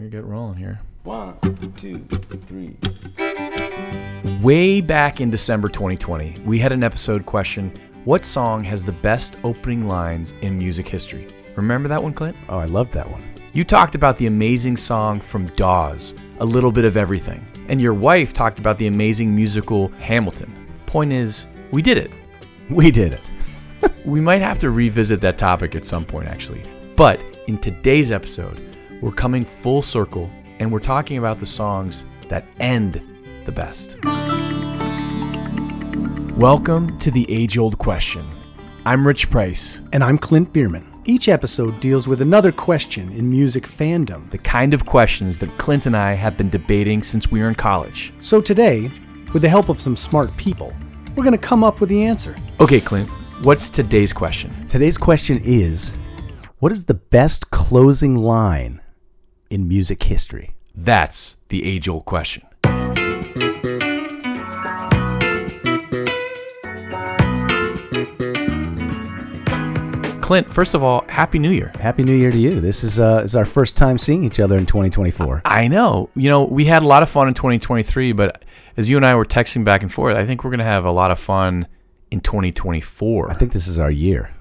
We're gonna get rolling here. One, two, three. Way back in December 2020, we had an episode question What song has the best opening lines in music history? Remember that one, Clint? Oh, I loved that one. You talked about the amazing song from Dawes, A Little Bit of Everything. And your wife talked about the amazing musical Hamilton. Point is, we did it. We did it. We might have to revisit that topic at some point, actually. But in today's episode, we're coming full circle and we're talking about the songs that end the best. Welcome to the age old question. I'm Rich Price, And I'm Clint Bierman. Each episode deals with another question in music fandom. the kind of questions that Clint and I have been debating since we were in college. So today, with the help of some smart people, we're going to come up with the answer. Okay, Clint, what's today's question? Today's question is What is the best closing line in music history? That's the age old question. Clint, first of all, Happy New Year. Happy New Year to you. This is, uh, is our first time seeing each other in 2024. I know. You know, we had a lot of fun in 2023, but as you and I were texting back and forth, I think we're going to have a lot of fun in 2024. I think this is our year.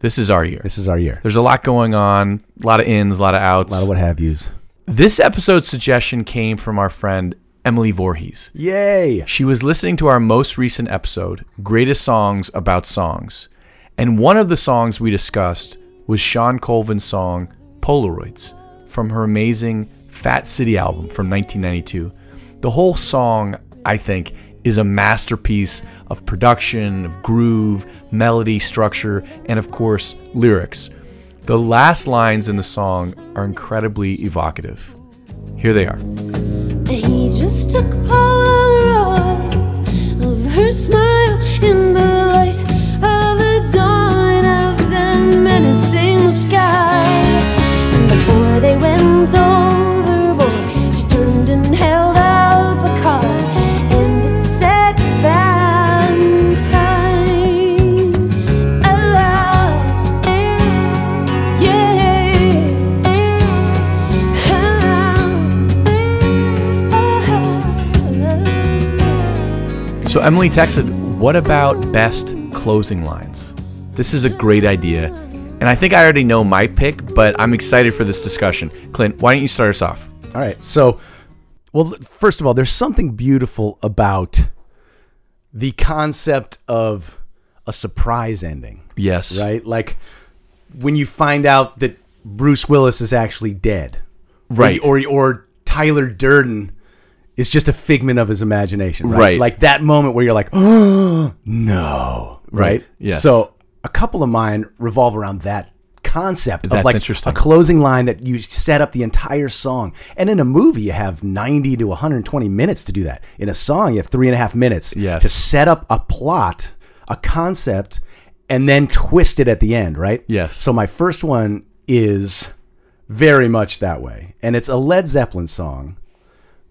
This is our year. This is our year. There's a lot going on, a lot of ins, a lot of outs, A lot of what have yous. this episode suggestion came from our friend Emily Voorhees. Yay! She was listening to our most recent episode, Greatest Songs About Songs. And one of the songs we discussed was Shawn Colvin's song Polaroids from her amazing Fat City album from 1992. The whole song, I think, is a masterpiece of production, of groove, melody, structure, and of course, lyrics. The last lines in the song are incredibly evocative. Here they are. Just took Polaroids of her smile in the So Emily texted, "What about best closing lines?" This is a great idea, and I think I already know my pick, but I'm excited for this discussion. Clint, why don't you start us off? All right. So, well, first of all, there's something beautiful about the concept of a surprise ending, Yes, right? Like when you find out that Bruce Willis is actually dead, Right. Or or, Tyler Durden is just a figment of his imagination, right? Right. Like that moment where you're like, oh no, right? Right. Yes. So a couple of mine revolve around that concept of That's like interesting. a closing line that you set up the entire song. And in a movie, you have 90 to 120 minutes to do that. In a song, you have three and a half minutes Yes. to set up a plot, a concept, and then twist it at the end, right? Yes. So my first one is very much that way. And it's a Led Zeppelin song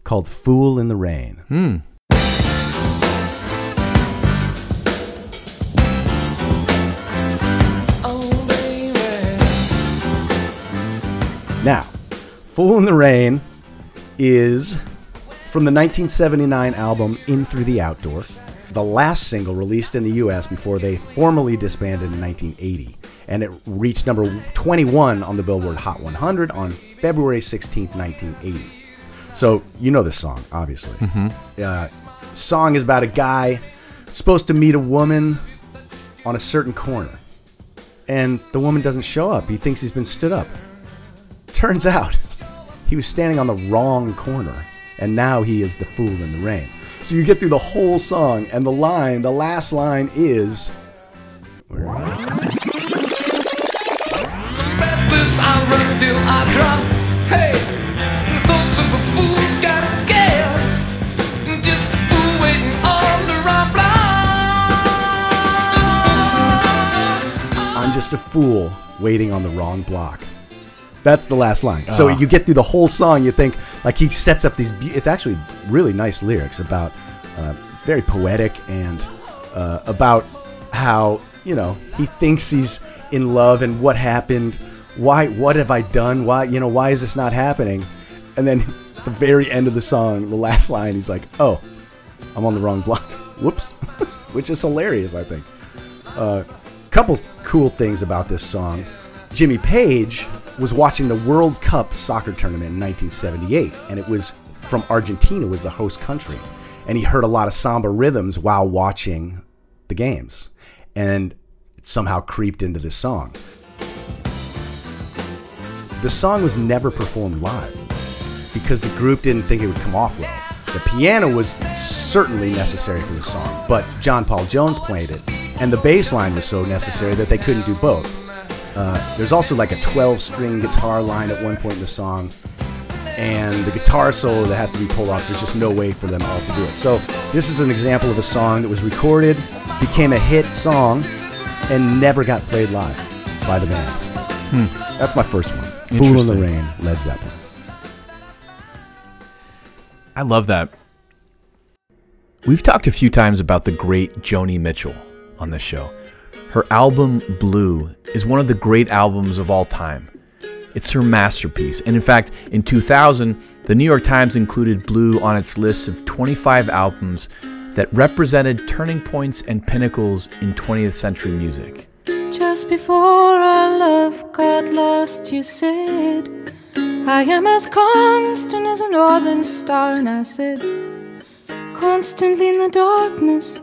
called Fool in the Rain. Hmm. Now, Fool in the Rain is from the 1979 album In Through the Outdoor. The the last single released in the US before they formally disbanded in 1980. And it reached number 21 on the Billboard Hot 100 on February 16, 1980. So, you know this song, obviously. Uh, song is about a guy supposed to meet a woman on a certain corner. And the woman doesn't show up. He thinks he's been stood up. Turns out he was standing on the wrong corner, and now he is the fool in the rain. So you get through the whole song, and the line, the last line is. Where is it? Just a fool waiting on the wrong block. That's the last line. So Ah. you get through the whole song, you think like he sets up these. Be- it's actually really nice lyrics about. Uh, it's very poetic and uh, about how you know he thinks he's in love and what happened. Why? What have I done? Why? You know? Why is this not happening? And then at the very end of the song, the last line, he's like, "Oh, I'm on the wrong block. Whoops," which is hilarious. I think couple cool things about this song. Jimmy Page was watching the World Cup soccer tournament in 1978, and it was from Argentina was the host country, and he heard a lot of samba rhythms while watching the games, and it somehow creeped into this song. The song was never performed live because the group didn't think it would come off well. The piano was certainly necessary for the song, but John Paul Jones played it, and the bass line was so necessary that they couldn't do both. Uh, there's also like a 12 string guitar line at one point in the song, and the guitar solo that has to be pulled off, there's just no way for them all to do it. So, this is an example of a song that was recorded, became a hit song, and never got played live by the band. That's my first one. Fool in the Rain, Led Zeppelin. I love that. We've talked a few times about the great Joni Mitchell on this show. Her album Blue is one of the great albums of all time. It's her masterpiece. And in fact, in 2000, the New York Times included Blue on its list of 25 albums that represented turning points and pinnacles in 20th century music. Just before our love got lost, you said, I am as constant as a northern star. And I said, Constantly in the darkness,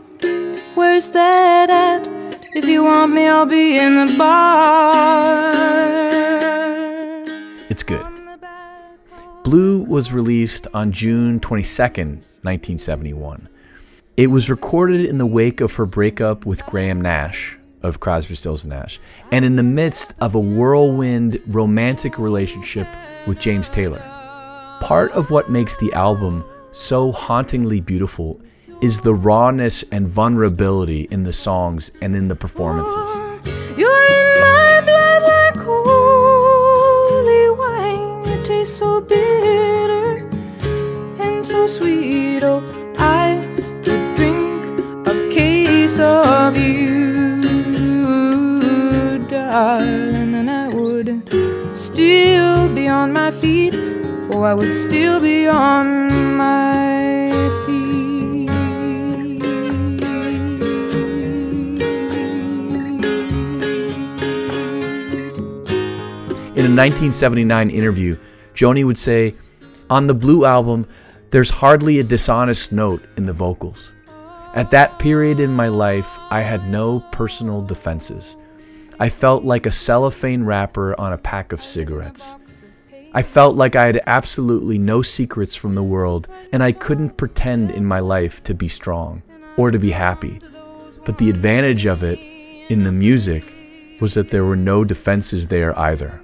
where's that at? If you want me, I'll be in the bar. It's good. Blue was released on June 22nd, 1971. It was recorded in the wake of her breakup with Graham Nash of Crosby, Stills and Nash, and in the midst of a whirlwind romantic relationship with James Taylor. Part of what makes the album so hauntingly beautiful is the rawness and vulnerability in the songs and in the performances. You're in my blood like holy wine. You taste so bitter and so sweet. Oh, I could drink a case of you, darling, and I would still be on my feet. Oh, I would still be on my 1979 interview, Joni would say, On the Blue album, there's hardly a dishonest note in the vocals. At that period in my life, I had no personal defenses. I felt like a cellophane wrapper on a pack of cigarettes. I felt like I had absolutely no secrets from the world, and I couldn't pretend in my life to be strong or to be happy. But the advantage of it in the music was that there were no defenses there either.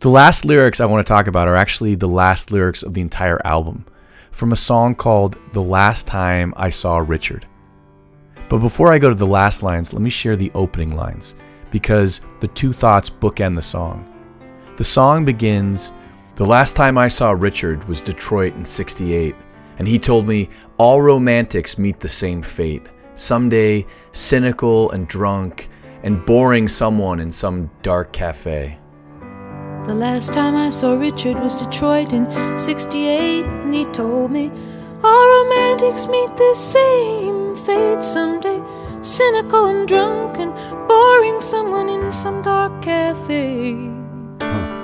The last lyrics I want to talk about are actually the last lyrics of the entire album from a song called The Last Time I Saw Richard. But before I go to the last lines, let me share the opening lines because the two thoughts bookend the song. The song begins The last time I saw Richard was Detroit in 68, and he told me all romantics meet the same fate. Someday, cynical and drunk and boring someone in some dark cafe. The last time I saw Richard was Detroit in 68, and he told me all romantics meet the same fate someday. Cynical and drunk and boring someone in some dark cafe.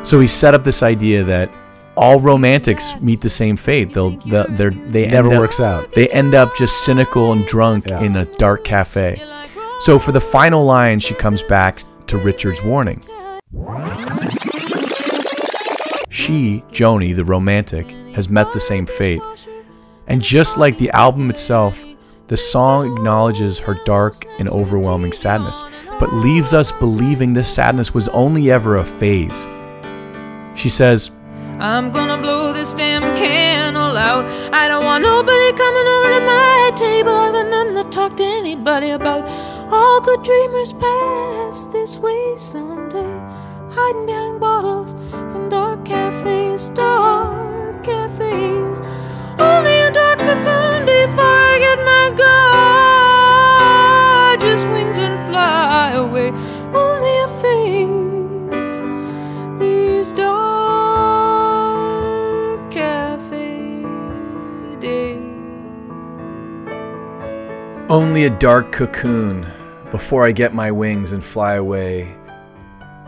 So he set up this idea that all romantics meet the same fate. They'll, they'll they're, they Never end up- works out. They end up just cynical and drunk Yeah. in a dark cafe. So for the final line, she comes back to Richard's warning. She, Joni, the romantic, has met the same fate. And just like the album itself, the song acknowledges her dark and overwhelming sadness, but leaves us believing this sadness was only ever a phase. She says, I'm gonna blow this damn candle out. I don't want nobody coming over to my table. I got nothing to talk to anybody about. All good dreamers pass this way someday. Hiding behind bottles in dark cafes, dark cafes. Only a dark cocoon before I get my gorgeous wings and fly away. Only a phase. These dark cafe days. Only a dark cocoon before I get my wings and fly away.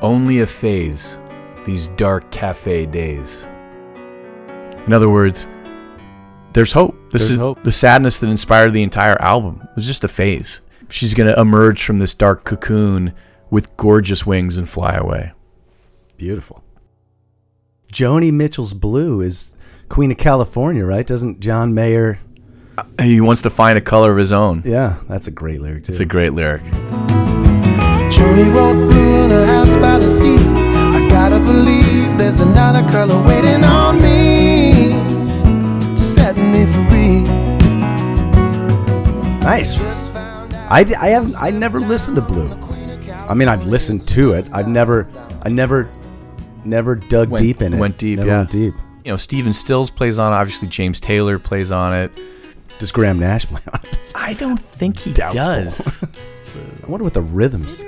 Only a phase, these dark cafe days. In other words, there's hope. This There's is hope. the sadness that inspired the entire album. It was just a phase. She's going to emerge from this dark cocoon with gorgeous wings and fly away. Beautiful. Joni Mitchell's Blue is Queen of California, right? Doesn't John Mayer? Uh, he wants to find a color of his own. Yeah, that's a great lyric too. It's a great lyric. Joni wrote blue in a house by the sea. I gotta believe there's another color waiting on me to set me free. nice. I, d- I have I never listened to Blue. I mean, I've listened to it. I've never I never never dug Went- deep in it. went deep, Never yeah. went deep. You know, Stephen Stills plays on it. Obviously, James Taylor plays on it. Does Graham Nash play on it? I don't think he Doubtful. does. I wonder what the rhythms.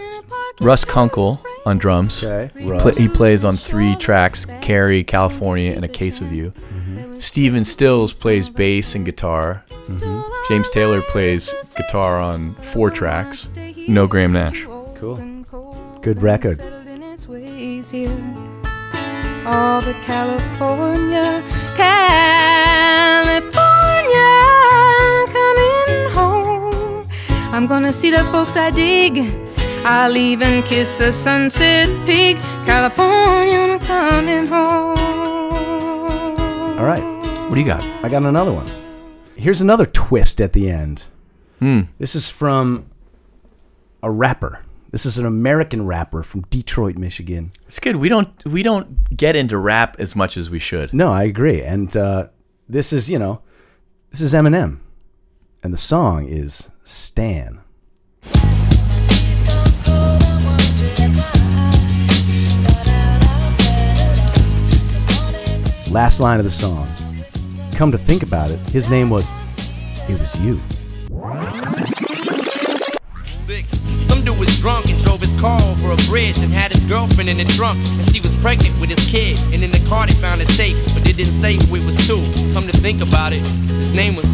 Russ Kunkel on drums. Okay, He, Russ. pla- he plays on three tracks Carey, California, and A Case of You. Mm-hmm. Stephen Stills plays bass and guitar. James Taylor plays guitar on four tracks. No Graham Nash. Cool. Good record. All the California, California I'm gonna see the folks I dig. I'll even kiss a sunset pig. California, I'm coming home. All right, What do you got? I got another one. Here's another twist at the end. Hmm. This is from a rapper. This is an American rapper from Detroit, Michigan. It's good. We don't we don't get into rap as much as we should. No, I agree. And uh, this is, you know, this is Eminem. And the song is Stan. Last line of the song. Come to think about it, his name was It Was You. Some dude was drunk and drove his car over a bridge and had his girlfriend in the trunk. And she was pregnant with his kid. And in the car they found a tape, but they didn't say who it was to. Come to think about it, his name was,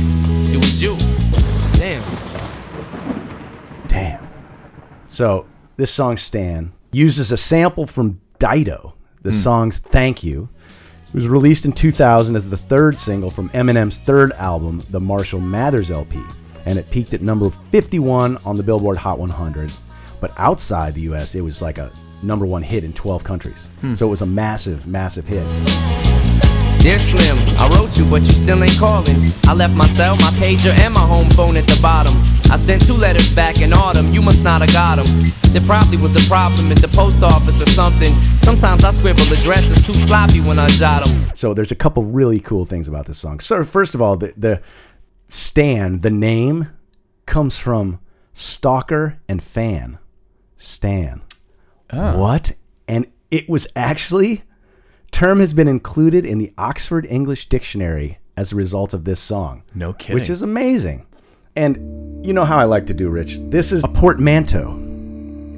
was you. Damn. Damn. So this song Stan uses a sample from Dido, the hmm. song's Thank You. It was released in 2000 as the third single from Eminem's third album, the Marshall Mathers LP, and it peaked at number 51 on the Billboard Hot 100. But outside the US, it was like a number one hit in 12 countries. Hmm. So it was a massive, massive hit. Dear Slim, I wrote you, but you still ain't calling. I left my cell, my pager, and my home phone at the bottom. I sent two letters back in autumn, you must not have got them. There probably was a problem at the post office or something. Sometimes I scribble addresses too sloppy when I jot them. So there's a couple really cool things about this song. So first of all, the, the Stan, the name, comes from stalker and fan. Stan. Oh. What? And it was actually term has been included in the Oxford English Dictionary as a result of this song. No kidding. Which is amazing. And you know how I like to do, Rich. This is a portmanteau.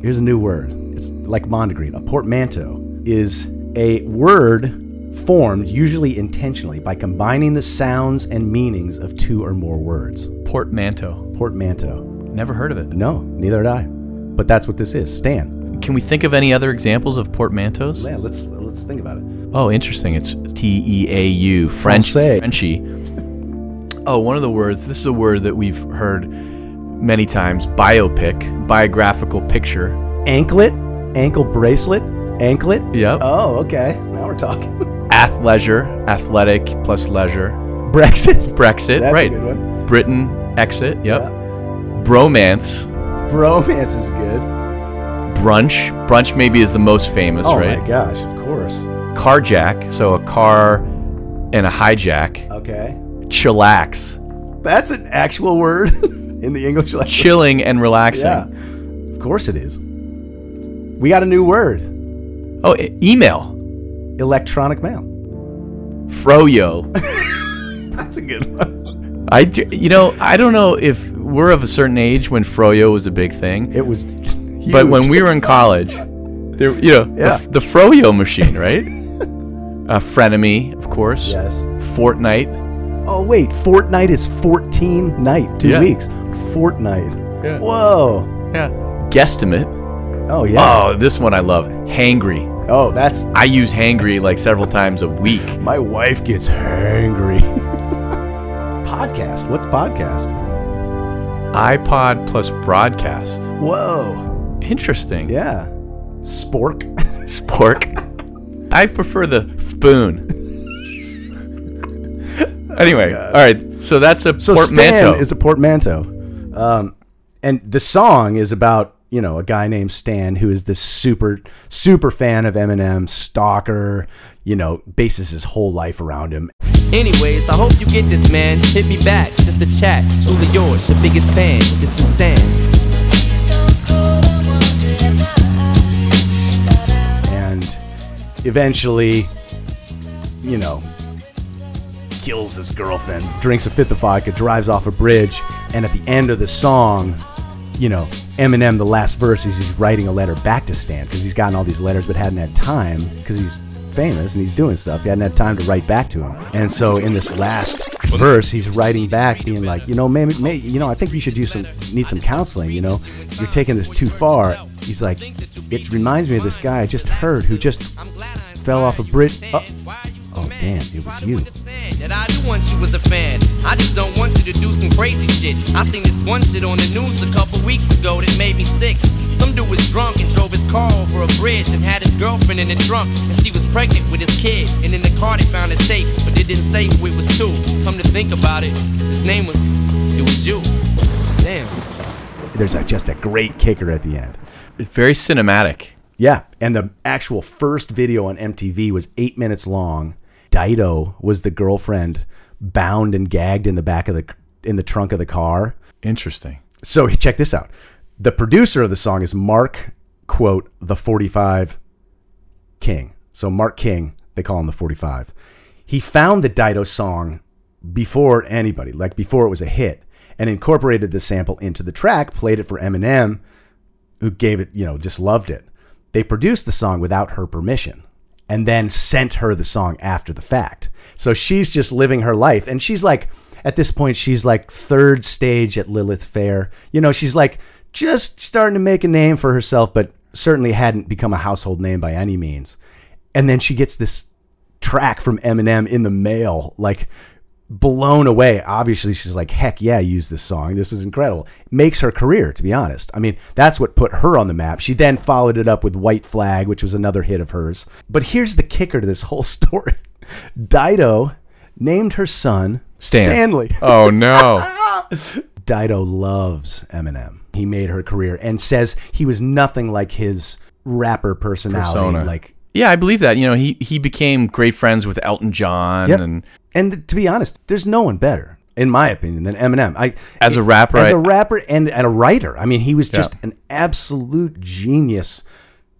Here's a new word. It's like Mondegreen. A portmanteau is a word formed, usually intentionally, by combining the sounds and meanings of two or more words. Portmanteau. Portmanteau. Never heard of it. No, neither had I. But that's what this is. Stan. Can we think of any other examples of portmanteaus? Yeah, let's let's think about it. Oh, interesting. It's T E A U, French, Francais. Frenchy. Oh, one of the words. This is a word that we've heard many times. Biopic, biographical picture. Anklet, ankle bracelet, anklet. Yep. Oh, okay. Now we're talking. Athleisure, athletic plus leisure. Brexit. Brexit, That's a right? good one. Britain, exit. Yep. Bromance, Bromance is good. Brunch. Brunch maybe is the most famous, Oh right? Oh my gosh, of course. Carjack, so a car and a hijack. Okay. Chillax, That's an actual word in the English language. chilling and relaxing. Yeah. Of course it is. We got a new word. Oh, e- email. Electronic mail. Froyo. That's a good one. I, you know, I don't know if we're of a certain age when Froyo was a big thing, It was but when we were in college, there, you know, the- Yeah. the, Froyo machine, right? uh, Frenemy, of course. Yes. Fortnite. Oh wait, Fortnite is 14 night, 2 Yeah. weeks. Fortnite. Yeah. Whoa. Yeah. Guesstimate. Oh yeah. Oh, this one I love. Hangry. Oh, that's I use hangry like several times a week. my wife gets hangry. podcast. What's podcast? iPod plus broadcast. Whoa. Interesting. Yeah. Spork. Spork. I prefer the spoon. anyway, all right. So that's a So portmanteau. Stan is a portmanteau. Um, and the song is about, you know, a guy named Stan who is this super, super fan of Eminem, stalker, you know, bases his whole life around him. Anyways, I hope you get this, man. Hit me back, just a chat. Truly yours, your biggest fan. This is Stan. And eventually, you know, kills his girlfriend, drinks a fifth of vodka, drives off a bridge, and at the end of the song, you know, Eminem, the last verse is he's writing a letter back to Stan because he's gotten all these letters but hadn't had time because he's famous and he's doing stuff. He hadn't had time to write back to him. And so in this last verse, he's writing back, being like, you know, maybe, maybe you know, I think you should do some, need some counseling. You know, you're taking this too far. He's like, it reminds me of this guy I just heard who just fell off a bridge. Oh, oh damn, it was you. That I do want you as a fan. I just don't want you to do some crazy shit. I seen this one shit on the news a couple weeks ago that made me sick. Some dude was drunk and drove his car over a bridge and had his girlfriend in the trunk. And she was pregnant with his kid. And in the car they found a tape, but it didn't say who it was to. Come to think about it, his name was, it was you. Damn. There's a, just a great kicker at the end. It's very cinematic. Yeah, and the actual first video on MTV was eight minutes long. Dido was the girlfriend bound and gagged in the back of the in the trunk of the car. Interesting. So check this out. The producer of the song is Mark, quote, the 45 King. So Mark King, they call him the 45. He found the Dido song before anybody, like before it was a hit, and incorporated the sample into the track, played it for Eminem, who gave it, you know, just loved it. They produced the song without her permission and then sent her the song after the fact. So she's just living her life. And she's like, at this point, she's like third stage at Lilith Fair. You know, she's like just starting to make a name for herself, but certainly hadn't become a household name by any means. And then she gets this track from Eminem in the mail, like blown away. Obviously, she's like, heck yeah, use this song. This is incredible. Makes her career, to be honest. I mean, that's what put her on the map. She then followed it up with White Flag, which was another hit of hers. But here's the kicker to this whole story Dido named her son Stan. Stanley. Oh no. Dido loves Eminem. He made her career and says he was nothing like his rapper personality. Persona. Like, Yeah, I believe that. You know, he he became great friends with Elton John Yep. and and to be honest, there's no one better, in my opinion, than Eminem. I As a rapper, as I- a rapper, and, and a writer. I mean, he was just Yeah. an absolute genius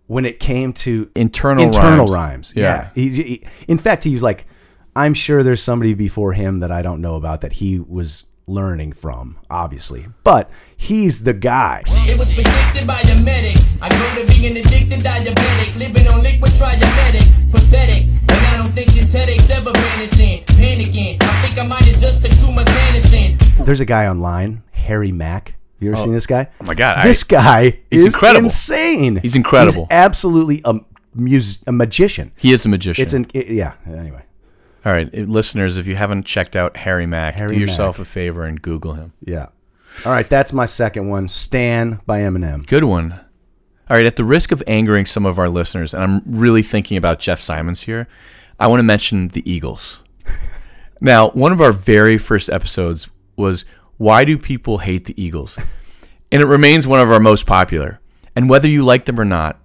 when it came to Internal internal rhymes. rhymes. Yeah. Yeah. He, he- in fact, he was like, I'm sure there's somebody before him that I don't know about that he was learning from, obviously, but he's the guy. It was predicted by a medic. I go to being addicted, diabetic, living on liquid triabetic, pathetic. And I don't think this headache's ever vanishing. Panicking, I think I might have just took too much Anacin. There's a guy online, Harry Mack. Have you ever oh. seen this guy? Oh my God, I- This guy He's is incredible. insane. He's incredible. He's absolutely a, mus- a magician. He is a magician. It's an it- yeah. Anyway, All right, eh, listeners, if you haven't checked out Harry Mack, Harry do yourself Mack. a favor and Google him. yeah. All right, that's my second one. Stan by Eminem. Good one. All right, at the risk of angering some of our listeners, and I'm really thinking about Jeff Simons here, I want to mention the Eagles. now, one of our very first episodes was Why Do People Hate the Eagles? And it remains one of our most popular. And whether you like them or not,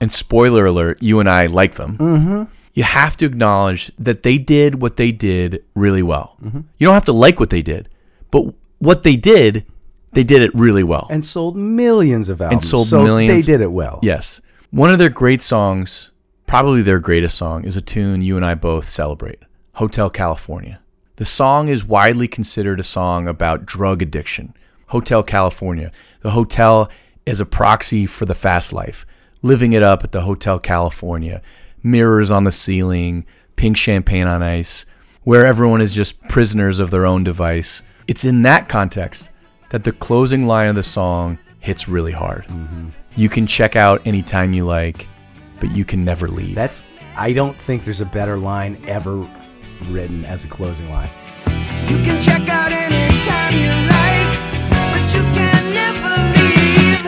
and spoiler alert, you and I like them, you have to acknowledge that they did what they did really well. Mm-hmm. You don't have to like what they did, but what they did, they did it really well. And sold millions of albums. and sold so millions. They did it well. Yes. One of their great songs, probably their greatest song, is a tune you and I both celebrate Hotel California. The song is widely considered a song about drug addiction. Hotel California. The hotel is a proxy for the fast life. Living it up at the Hotel California. Mirrors on the ceiling, pink champagne on ice, where everyone is just prisoners of their own device. It's in that context that the closing line of the song hits really hard. Mm-hmm. You can check out anytime you like, but you can never leave. That's. I don't think there's a better line ever written as a closing line. You can check out anytime you like, but you can never leave.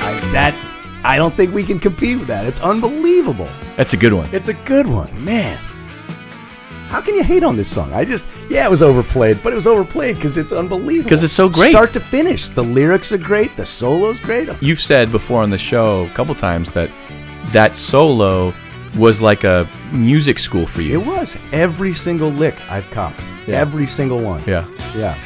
I, that. I don't think we can compete with that. It's unbelievable. That's a good one. It's a good one, man. How can you hate on this song? I just, yeah, it was overplayed, but it was overplayed because it's unbelievable. Because it's so great. Start to finish. The lyrics are great. The solo's great. You've said before on the show a couple times that that solo was like a music school for you. It was. Every single lick I've copped. Yeah. Every single one. Yeah. Yeah.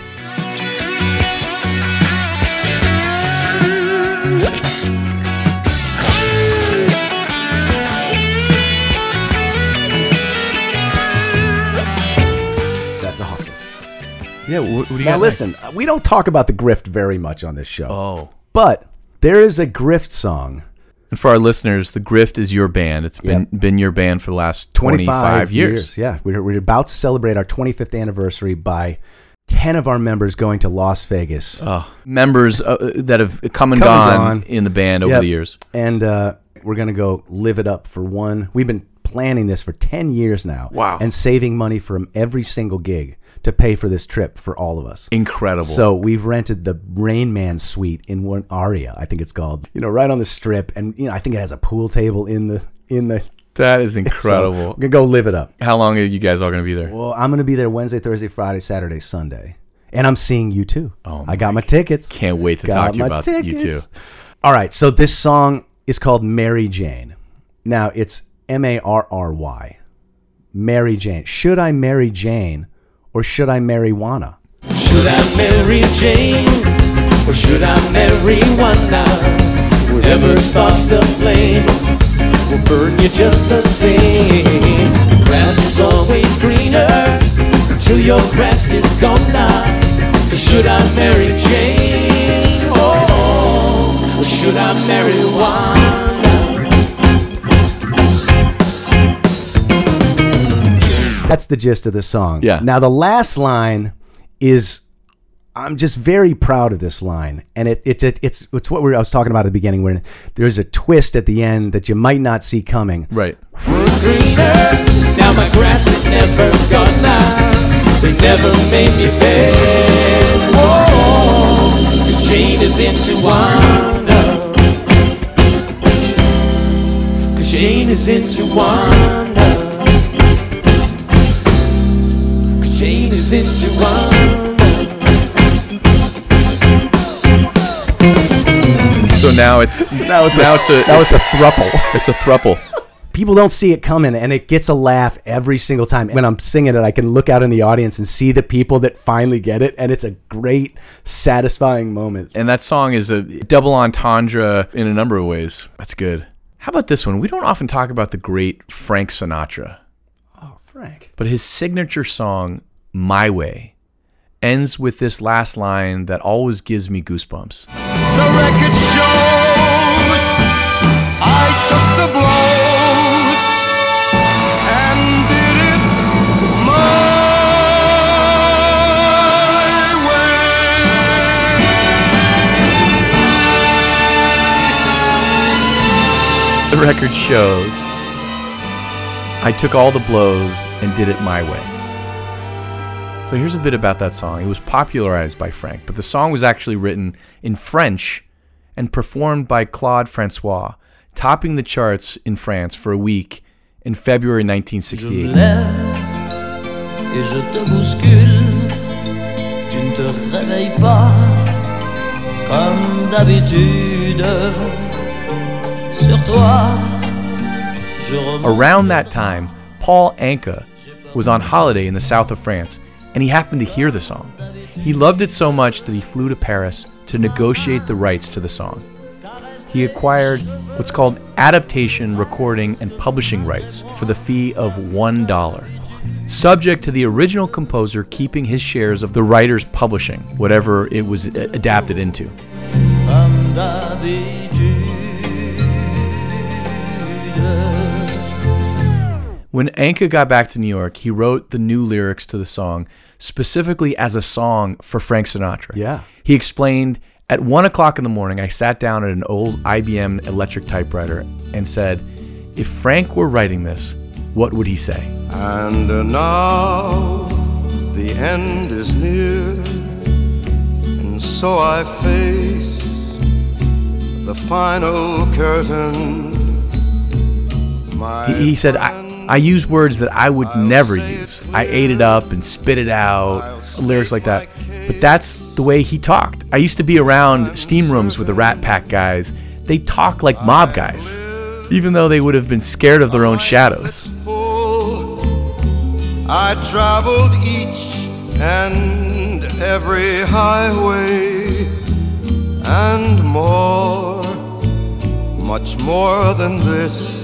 Yeah. What, what do you Now got listen, we don't talk about the grift very much on this show. Oh. But there is a grift song. And for our listeners, the Grift is your band. It's been been your band for the last 25, years. Yeah, we're, we're about to celebrate our 25th anniversary by 10 of our members going to Las Vegas. Oh, members uh, that have come and Come and gone, gone. in the band over Yep. the years. And uh, we're going to go live it up for one. We've been planning this for 10 years now. Wow. And saving money from every single gig to pay for this trip for all of us. Incredible. So we've rented the Rain Man suite in one Aria, I think it's called. You know, right on the strip, and you know, I think it has a pool table in the in the. that is So incredible. we're gonna go live it up. How long are you guys all going to be there? Well, I'm gonna be there Wednesday, Thursday, Friday, Saturday, Sunday, and I'm seeing you too. Oh I got my tickets. Can't wait to Got talk to you about about U2. All right, so this song is called Mary Jane. Now it's M A R R Y. Mary Jane. Should I marry Jane or should I marry Juana? Should I marry Jane or should I marry Wanda? Whatever sparks the flame will burn you just the same. The grass is always greener until your grass is gone now. So should I marry Jane oh, or should I marry Wanda? That's the gist of the song. Yeah. Now the last line is I'm just very proud of this line. And it, it's it, it's it's what we were, I was talking about at the beginning where there's a twist at the end that you might not see coming. Right. greener. Now my grass is never gone now. They never made me bed. Whoa, 'cause Jane is into Wanda. Cause Jane is into Wanda. Cause is into Wanda. So now it's Now it's now a, it's a now it's it's a thruple. It's a thruple. People don't see it coming, and it gets a laugh every single time. When I'm singing it, I can look out in the audience and see the people that finally get it, and it's a great, satisfying moment. And that song is a double entendre in a number of ways. That's good. How about this one? We don't often talk about the great Frank Sinatra, Oh, Frank. but his signature song, my way ends with this last line that always gives me goosebumps. The record shows I took the blows and did it my way. The record shows I took all the blows and did it my way. So here's a bit about that song. It was popularized by Frank, but the song was actually written in French and performed by Claude Francois, topping the charts in France for a week in February 1968. et je te bouscule. Tu ne te réveilles pas comme d'habitude. Sur toi. Around that time, Paul Anka was on holiday in the south of France, and he happened to hear the song. He loved it so much that he flew to Paris to negotiate the rights to the song. He acquired what's called adaptation, recording, and publishing rights for the fee of $1, subject to the original composer keeping his shares of the writer's publishing, whatever it was adapted into. When Anka got back to New York, he wrote the new lyrics to the song specifically as a song for Frank Sinatra. Yeah. He explained at one o'clock in the morning, I sat down at an old IBM electric typewriter and said, if Frank were writing this, what would he say? And uh, now the end is near, and so I face the final curtain. My He, he said, I, I use words that I would never use. I ate it up and spit it out, lyrics like that. But that's the way he talked. I used to be around steam rooms with the Rat Pack guys. They talk like mob guys, even though they would have been scared of their own shadows. I traveled each and every highway and more, much more than this.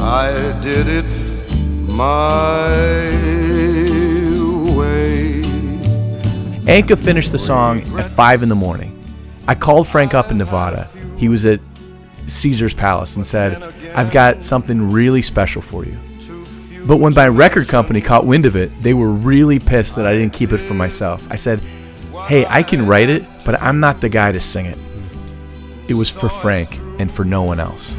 I did it my way. Anka finished the song at 5 in the morning. I called Frank up in Nevada. He was at Caesar's Palace and said, I've got something really special for you. But when my record company caught wind of it, they were really pissed that I didn't keep it for myself. I said, Hey, I can write it, but I'm not the guy to sing it. It was for Frank and for no one else.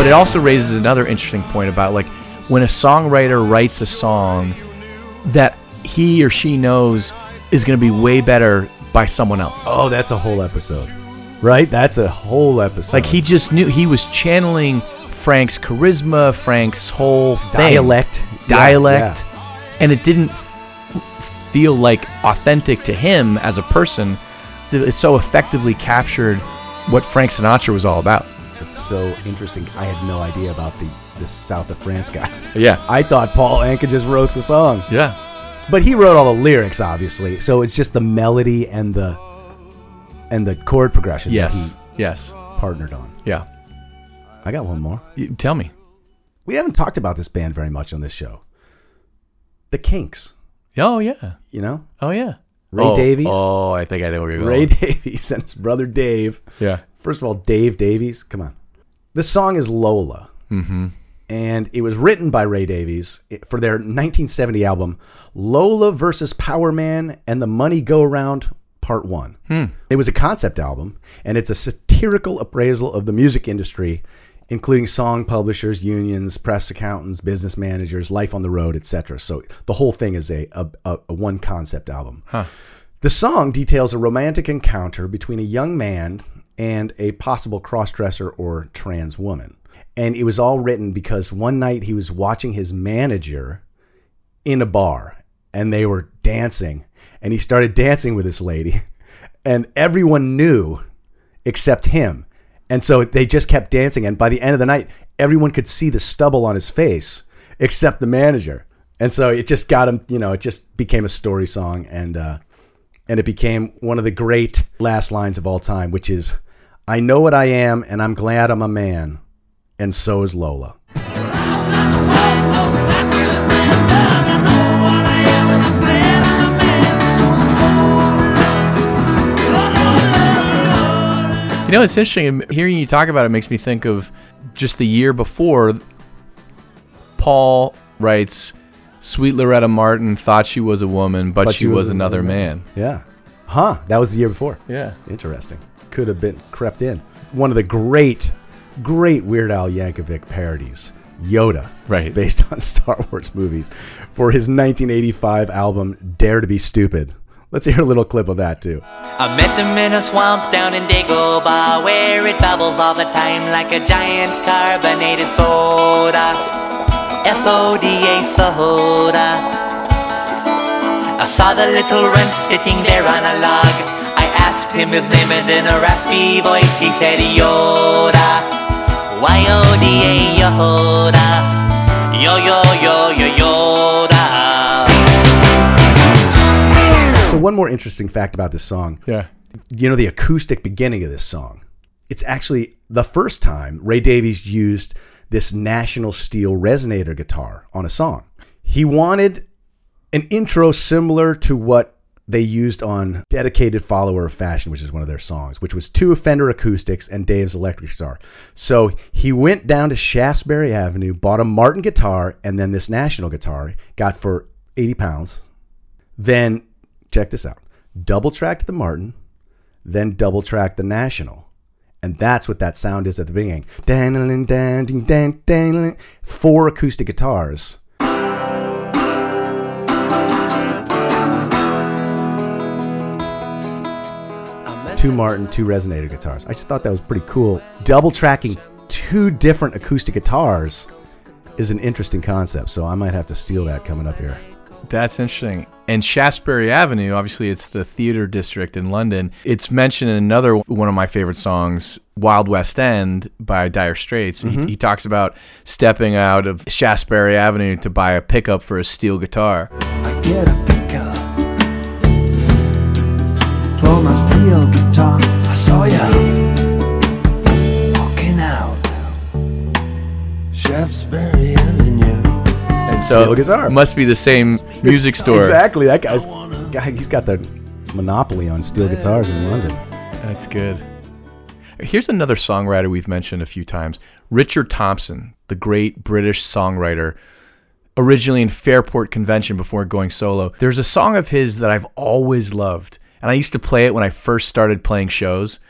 But it also raises another interesting point about like when a songwriter writes a song that he or she knows is going to be way better by someone else. Oh, that's a whole episode. Right? That's a whole episode. Like he just knew he was channeling Frank's charisma, Frank's whole thing. Dialect. Yeah, dialect, and it didn't f- feel like authentic to him as a person. It so effectively captured what Frank Sinatra was all about. It's so interesting. I had no idea about the the South of France guy. Yeah. I thought Paul Anka just wrote the song. Yeah. But he wrote all the lyrics, obviously. So it's just the melody and the and the chord progression. Yes. That Yes. partnered on. Yeah. I got one more. You- Tell me. We haven't talked about this band very much on this show. The Kinks. Oh yeah. You know, Oh yeah. Ray oh, Davies. Oh, I think I know where you're Ray going. Davies and his brother Dave. Yeah. First of all, Dave Davies. Come on. The song is Lola. Mm-hmm. and it was written by Ray Davies for their 1970 album Lola versus Power Man and the Money Go Around Part 1. Hmm. It was a concept album and it's a satirical appraisal of the music industry including song publishers, unions, press accountants, business managers, life on the road, etc. So the whole thing is a, a, a, a one concept album. Huh. The song details a romantic encounter between a young man and a possible crossdresser or trans woman. And it was all written because one night he was watching his manager in a bar and they were dancing and he started dancing with this lady and everyone knew except him. And so they just kept dancing and by the end of the night everyone could see the stubble on his face except the manager. And so it just got him, you know, it just became a story song and uh and it became one of the great last lines of all time, which is I know what I am and I'm glad I'm a man and so is Lola. You know, it's interesting. Hearing you talk about it makes me think of just the year before. Paul writes, "Sweet Loretta Martin thought she was a woman, but, she, was, another man." Yeah. Huh. That was the year before. Yeah. Interesting. Could have been crept in. One of the great, great Weird Al Yankovic parodies, Yoda. Right. Based on Star Wars movies for his 1985 album, Dare to Be Stupid. Let's hear a little clip of that, too. I met him in a swamp down in Dagobah where it bubbles all the time like a giant carbonated soda. S-O-D-A soda. I saw the little runt sitting there on a log. I asked him his name and in a raspy voice he said Yoda. Y-O-D-A Yoda. Yo yo yo yo Yoda. So, one more interesting fact about this song. Yeah. You know, the acoustic beginning of this song. It's actually the first time Ray Davies used this National Steel resonator guitar on a song. He wanted an intro similar to what they used on Dedicated Follower of Fashion, which is one of their songs, which was two Fender acoustics and Dave's electric guitar. So he went down to Shaftesbury Avenue, bought a Martin guitar and then this National guitar, got for 80 pounds. Then, check this out double tracked the Martin, then double tracked the National. And that's what that sound is at the beginning. Four acoustic guitars. Two Martin, two resonator guitars. I just thought that was pretty cool. Double tracking two different acoustic guitars is an interesting concept. So I might have to steal that coming up here. That's interesting. And Shaftesbury Avenue, obviously, it's the theater district in London. It's mentioned in another one of my favorite songs, Wild West End by Dire Straits. Mhm. He, he talks about stepping out of Shaftesbury Avenue to buy a pickup for a steel guitar. Get a pickup for my steel guitar. I saw ya walking out Shaftesbury Avenue. And so Steel guitar. must be the same music store. exactly. That guy's guy. He's got the monopoly on steel guitars in London. That's good. Here's another songwriter we've mentioned a few times Richard Thompson, the great British songwriter, originally in Fairport Convention before going solo. There's a song of his that I've always loved, and I used to play it when I first started playing shows.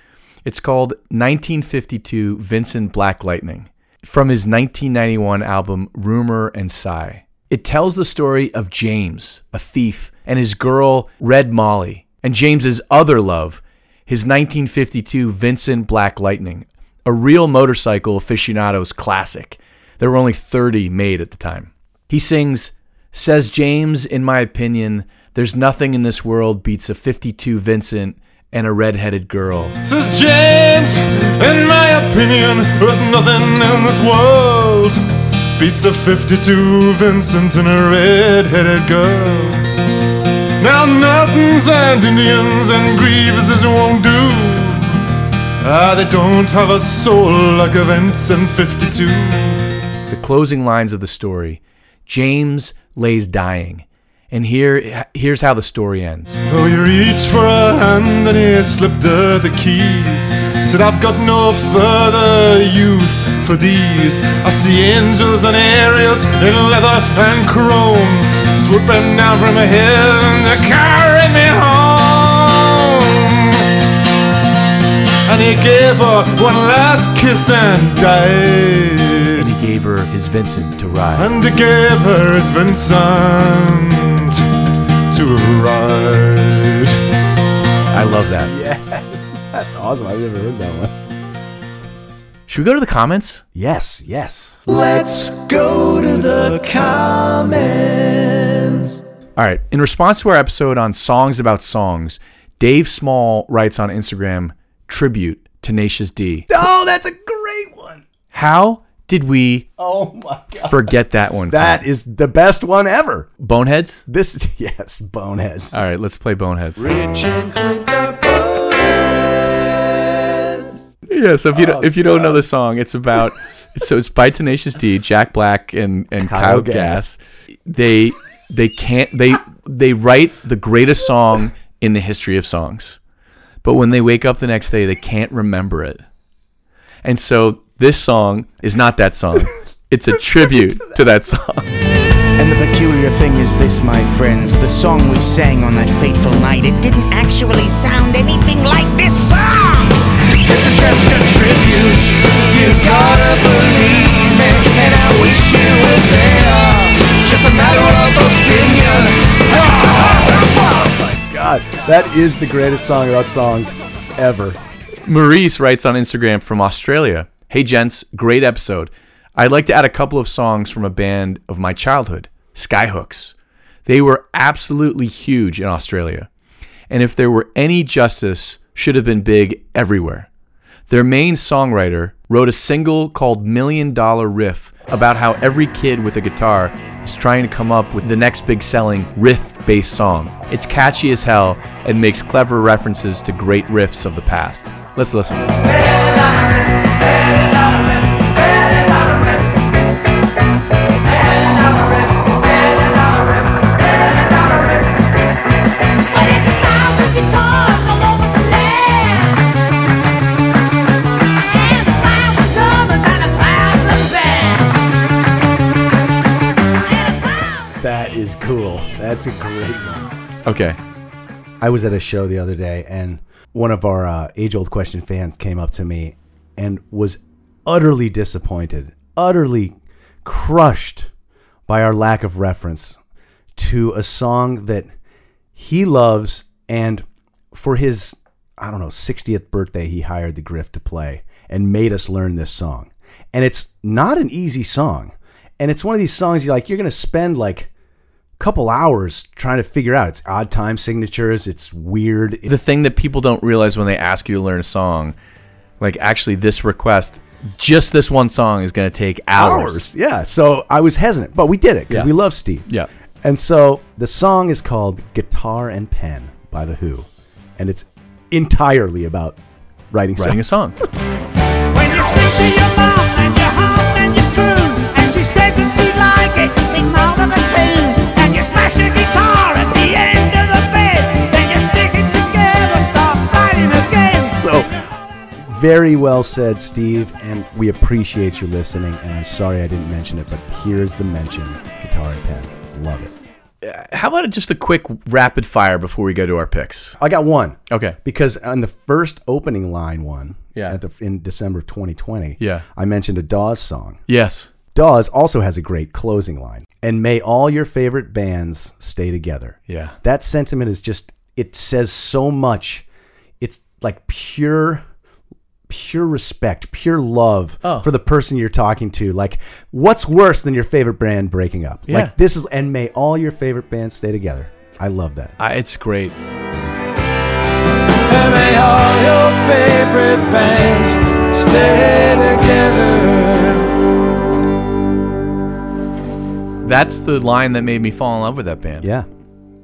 It's called 1952 Vincent Black Lightning from his 1991 album Rumor and Sigh. It tells the story of James, a thief, and his girl Red Molly, and James's other love, his 1952 Vincent Black Lightning, a real motorcycle aficionado's classic. There were only 30 made at the time. He sings, Says James, in my opinion, there's nothing in this world beats a 52 Vincent and a red-headed girl. Says James, in my opinion, there's nothing in this world beats a 52 Vincent and a red-headed girl. Now Nortons and Indians and Greeveses won't do. Ah, they don't have a soul like a Vincent 52. The closing lines of the story. James lays dying. And here here's how the story ends. Oh, he reached for a hand and he slipped her the keys. Said, I've got no further use for these. I see angels and Ariels in leather and chrome swooping down from heaven to carry me home. And he gave her one last kiss and died. And he gave her his Vincent to ride. And he gave her his Vincent to ride. I love that. Yes, that's awesome. I've never heard that one. Should we go to the comments? Yes, yes. Let's go to the comments. All right. In response to our episode on songs about songs, Dave Small writes on Instagram, tribute Tenacious D. Oh, that's a great one. How did we Oh my god. forget that one? That is the best one ever. Boneheads? This yes, boneheads. All right, let's play Boneheads. Rich and Clint are Yeah, so if you don't, Oh, if you don't know the song, it's about so it's by Tenacious D, Jack Black, and and Kyle Kyle, Gass. Gass. They they can't they they write the greatest song in the history of songs, but when they wake up the next day, they can't remember it. And so this song is not that song. It's a tribute to that song. And the peculiar thing is this, my friends. The song we sang on that fateful night, it didn't actually sound anything like this song. This is just a tribute. You gotta believe it. And I wish you were there. Just a matter of opinion. Oh my god, that is the greatest song about songs ever. Maurice writes on Instagram from Australia Hey, gents, great episode. I'd like to add a couple of songs from a band of my childhood, Skyhooks. They were absolutely huge in Australia. And if there were any justice, should have been big everywhere. Their main songwriter wrote a single called Million Dollar Riff about how every kid with a guitar is trying to come up with the next big selling riff based song. It's catchy as hell and makes clever references to great riffs of the past. Let's listen. That is cool. That's a great one. Okay. I was at a show the other day, and one of our uh, age old question fans came up to me and was utterly disappointed, utterly crushed by our lack of reference to a song that he loves. And for his, I don't know, 60th birthday, he hired the Grift to play and made us learn this song. And it's not an easy song. And it's one of these songs you like, you're going to spend like couple hours trying to figure out. It's odd time signatures. It's weird. The thing that people don't realize when they ask you to learn a song, like actually this request, just this one song is going to take hours. Yeah. So I was hesitant, but we did it because Yeah. we love Steve. Yeah. And so the song is called Guitar and Pen by The Who. And it's entirely about writing, Writing a songs. song. very well said, Steve. And we appreciate you listening. And I'm sorry I didn't mention it, but here's the mention Guitar and Pen. Love it. Uh, how about just a quick rapid fire before we go to our picks? I got one. Okay. Because on the first opening line one, Yeah. at the, in December of 2020, Yeah. I mentioned a Dawes song. Yes. Dawes also has a great closing line. And may all your favorite bands stay together. Yeah. That sentiment is just it says so much. It's like pure pure respect, pure love Oh. for the person you're talking to. Like what's worse than your favorite band breaking up? Yeah. Like this is and may all your favorite bands stay together. I love that. I, it's great. And may all your favorite bands stay together. That's the line that made me fall in love with that band. Yeah.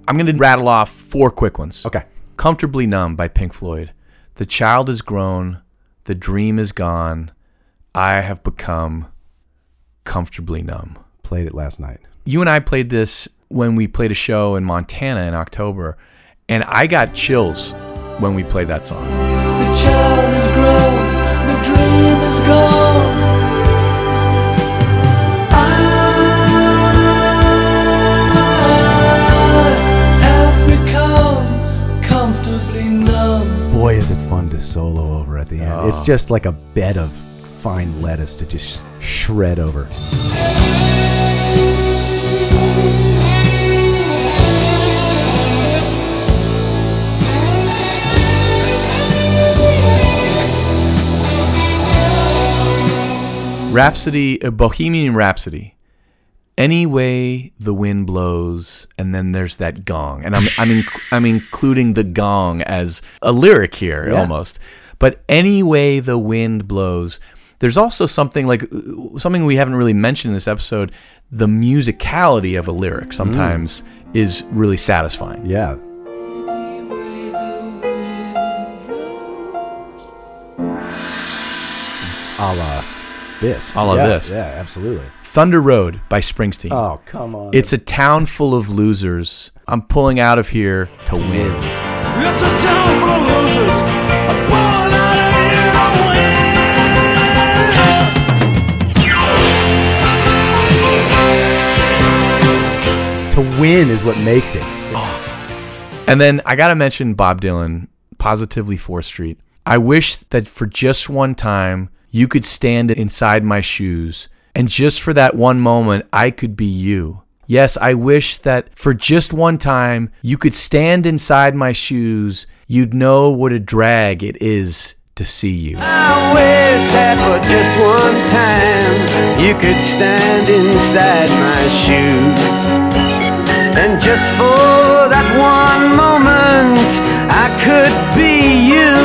I'm going to rattle off four quick ones. Okay. Comfortably Numb by Pink Floyd. The child is grown. The dream is gone. I have become comfortably numb. Played it last night. You and I played this when we played a show in Montana in October, and I got chills when we played that song. The child is grown, the dream is gone. I have become comfortably numb. Boy, is it fun to solo over at the end. Oh. It's just like a bed of fine lettuce to just shred over. Rhapsody, a Bohemian Rhapsody. Any way the wind blows, and then there's that gong, and I'm I'm I'm including the gong as a lyric here Yeah. almost. But any way the wind blows, there's also something like uh, something we haven't really mentioned in this episode. The musicality of a lyric sometimes is really satisfying. Yeah. a la this. All of Yeah, this. Yeah, absolutely. Thunder Road by Springsteen. Oh, come on. It's a town full of losers. I'm pulling out of here to win. It's a town full of losers. Win is what makes it. And then I got to mention Bob Dylan, Positively 4th Street. I wish that for just one time you could stand inside my shoes, and just for that one moment, I could be you. Yes, I wish that for just one time you could stand inside my shoes. You'd know what a drag it is to see you. I wish that for just one time you could stand inside my shoes. And just for that one moment, I could be you.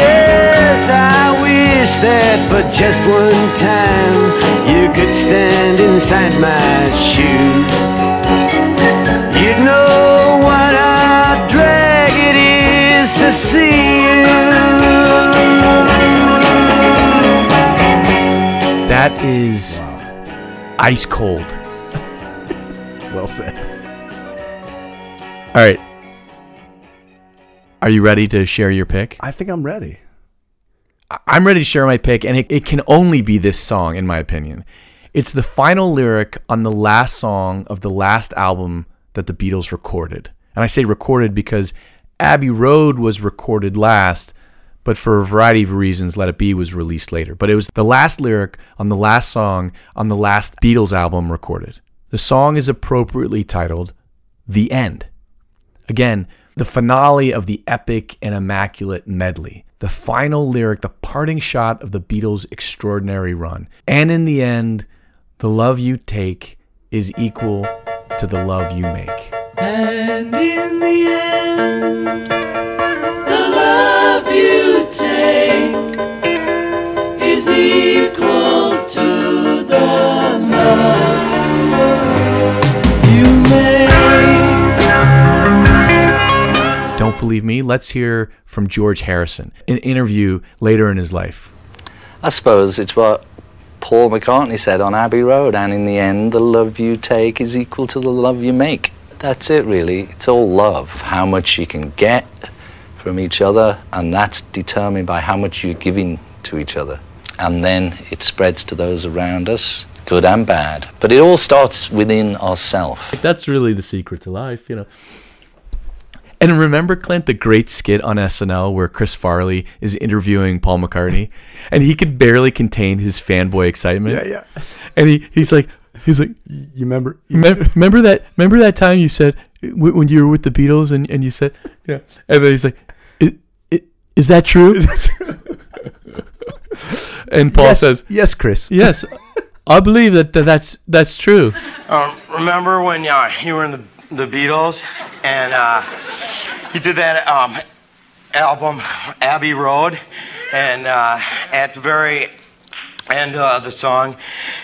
Yes, I wish that for just one time you could stand inside my shoes. You'd know what a drag it is to see you. That is ice cold. Well said. All right. Are you ready to share your pick? I think I'm ready. I'm ready to share my pick, and it, it can only be this song, in my opinion. It's the final lyric on the last song of the last album that the Beatles recorded. And I say recorded because Abbey Road was recorded last, but for a variety of reasons, Let It Be was released later. But it was the last lyric on the last song on the last Beatles album recorded. The song is appropriately titled The End. Again, the finale of the epic and immaculate medley, the final lyric, the parting shot of the Beatles' extraordinary run. And in the end, the love you take is equal to the love you make. And in the end, take is equal to the love you make. Don't believe me? Let's hear from George Harrison, an interview later in his life. I suppose it's what Paul McCartney said on Abbey Road, and in the end, the love you take is equal to the love you make. That's it, really. It's all love. How much you can get from each other, and that's determined by how much you're giving to each other. And then it spreads to those around us, good and bad. But it all starts within ourselves. That's really the secret to life, you know. And remember, Clint, the great skit on SNL where Chris Farley is interviewing Paul McCartney, and he could barely contain his fanboy excitement. Yeah, yeah. And he, he's like, he's like, You remember? you remember, remember that? Remember that time you said when you were with the Beatles, and, and you said, yeah. And then he's like, is, is that true? and Paul Yes, says, yes, Chris. Yes, I believe that, that that's that's true. Um, remember when uh, you were in the, the Beatles and uh, you did that um, album, Abbey Road, and uh, at the very end of the song,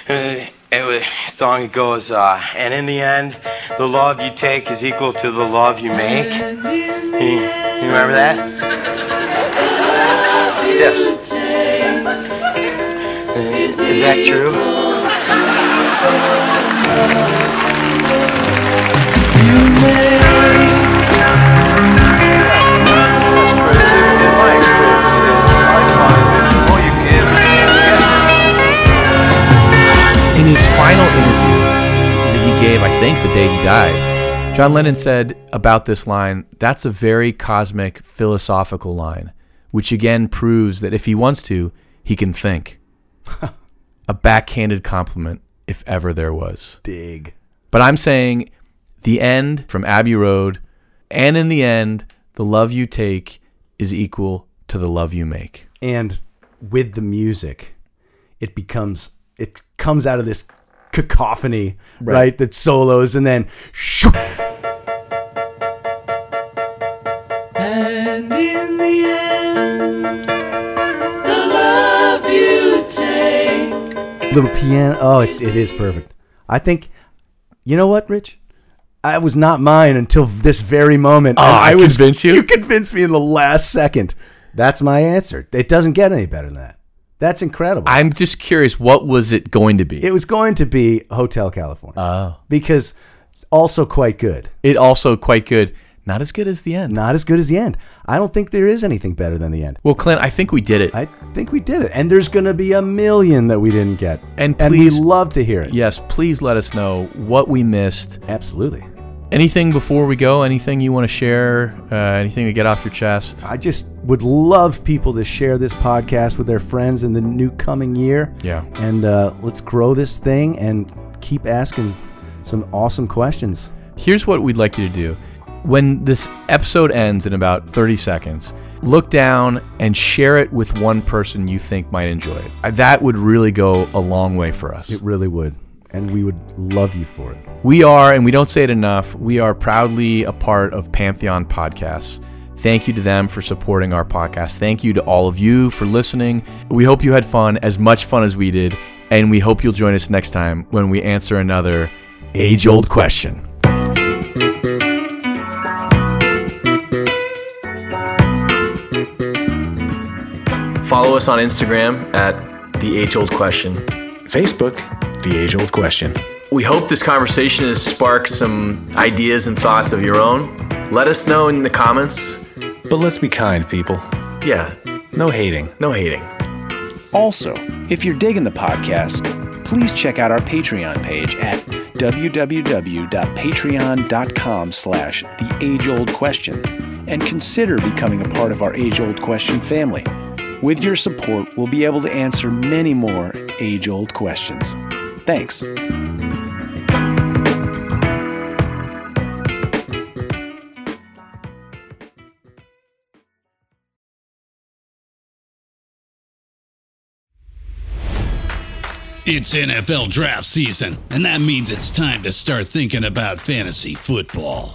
uh, it was, song it goes, uh, and in the end, the love you take is equal to the love you make. You, you remember that? Yes. Is that true? Think the day he died, John Lennon said about this line, that's a very cosmic, philosophical line, which again proves that if he wants to, he can think. a backhanded compliment, if ever there was. Dig. But I'm saying the end from Abbey Road, and in the end, the love you take is equal to the love you make. and with the music, it becomes it comes out of this cacophony, Right. right? That solos and then shoo, And in the end, the love you take. little piano. Oh, it's it is perfect. I think. You know what, Rich? I was not mine until this very moment. Oh, and I was convinced you? You convinced me in the last second That's my answer. It doesn't get any better than that. That's incredible. I'm just curious, what was it going to be? it was going to be Hotel California. Oh. because also quite good. It also quite good. Not as good as the end. Not as good as the end. I don't think there is anything better than the end. Well, Clint, I think we did it. I think we did it. And there's going to be a million that we didn't get. And and we love to hear it. yes, please let us know what we missed. Absolutely. Anything before we go? Anything you want to share? Uh, anything to get off your chest? I just would love people to share this podcast with their friends in the new coming year. Yeah. And uh, let's grow this thing and keep asking some awesome questions. Here's what we'd like you to do. When this episode ends in about 30 seconds, look down and share it with one person you think might enjoy it. That would really go a long way for us. It really would. And we would love you for it. We are, and we don't say it enough, we are proudly a part of Pantheon Podcasts. Thank you to them for supporting our podcast. Thank you to all of you for listening. We hope you had fun, as much fun as we did, and we hope you'll join us next time when we answer another age old question. Follow us on Instagram at The Age Old Question. Facebook, The Age Old Question. We hope this conversation has sparked some ideas and thoughts of your own. Let us know in the comments. But let's be kind, people. Yeah, No hating. no hating. Also, if you're digging the podcast, please check out our Patreon page at www.patreon.com slash the age old question and consider becoming a part of our age old question family. With your support, we'll be able to answer many more age old questions. Thanks. It's NFL draft season, and that means it's time to start thinking about fantasy football.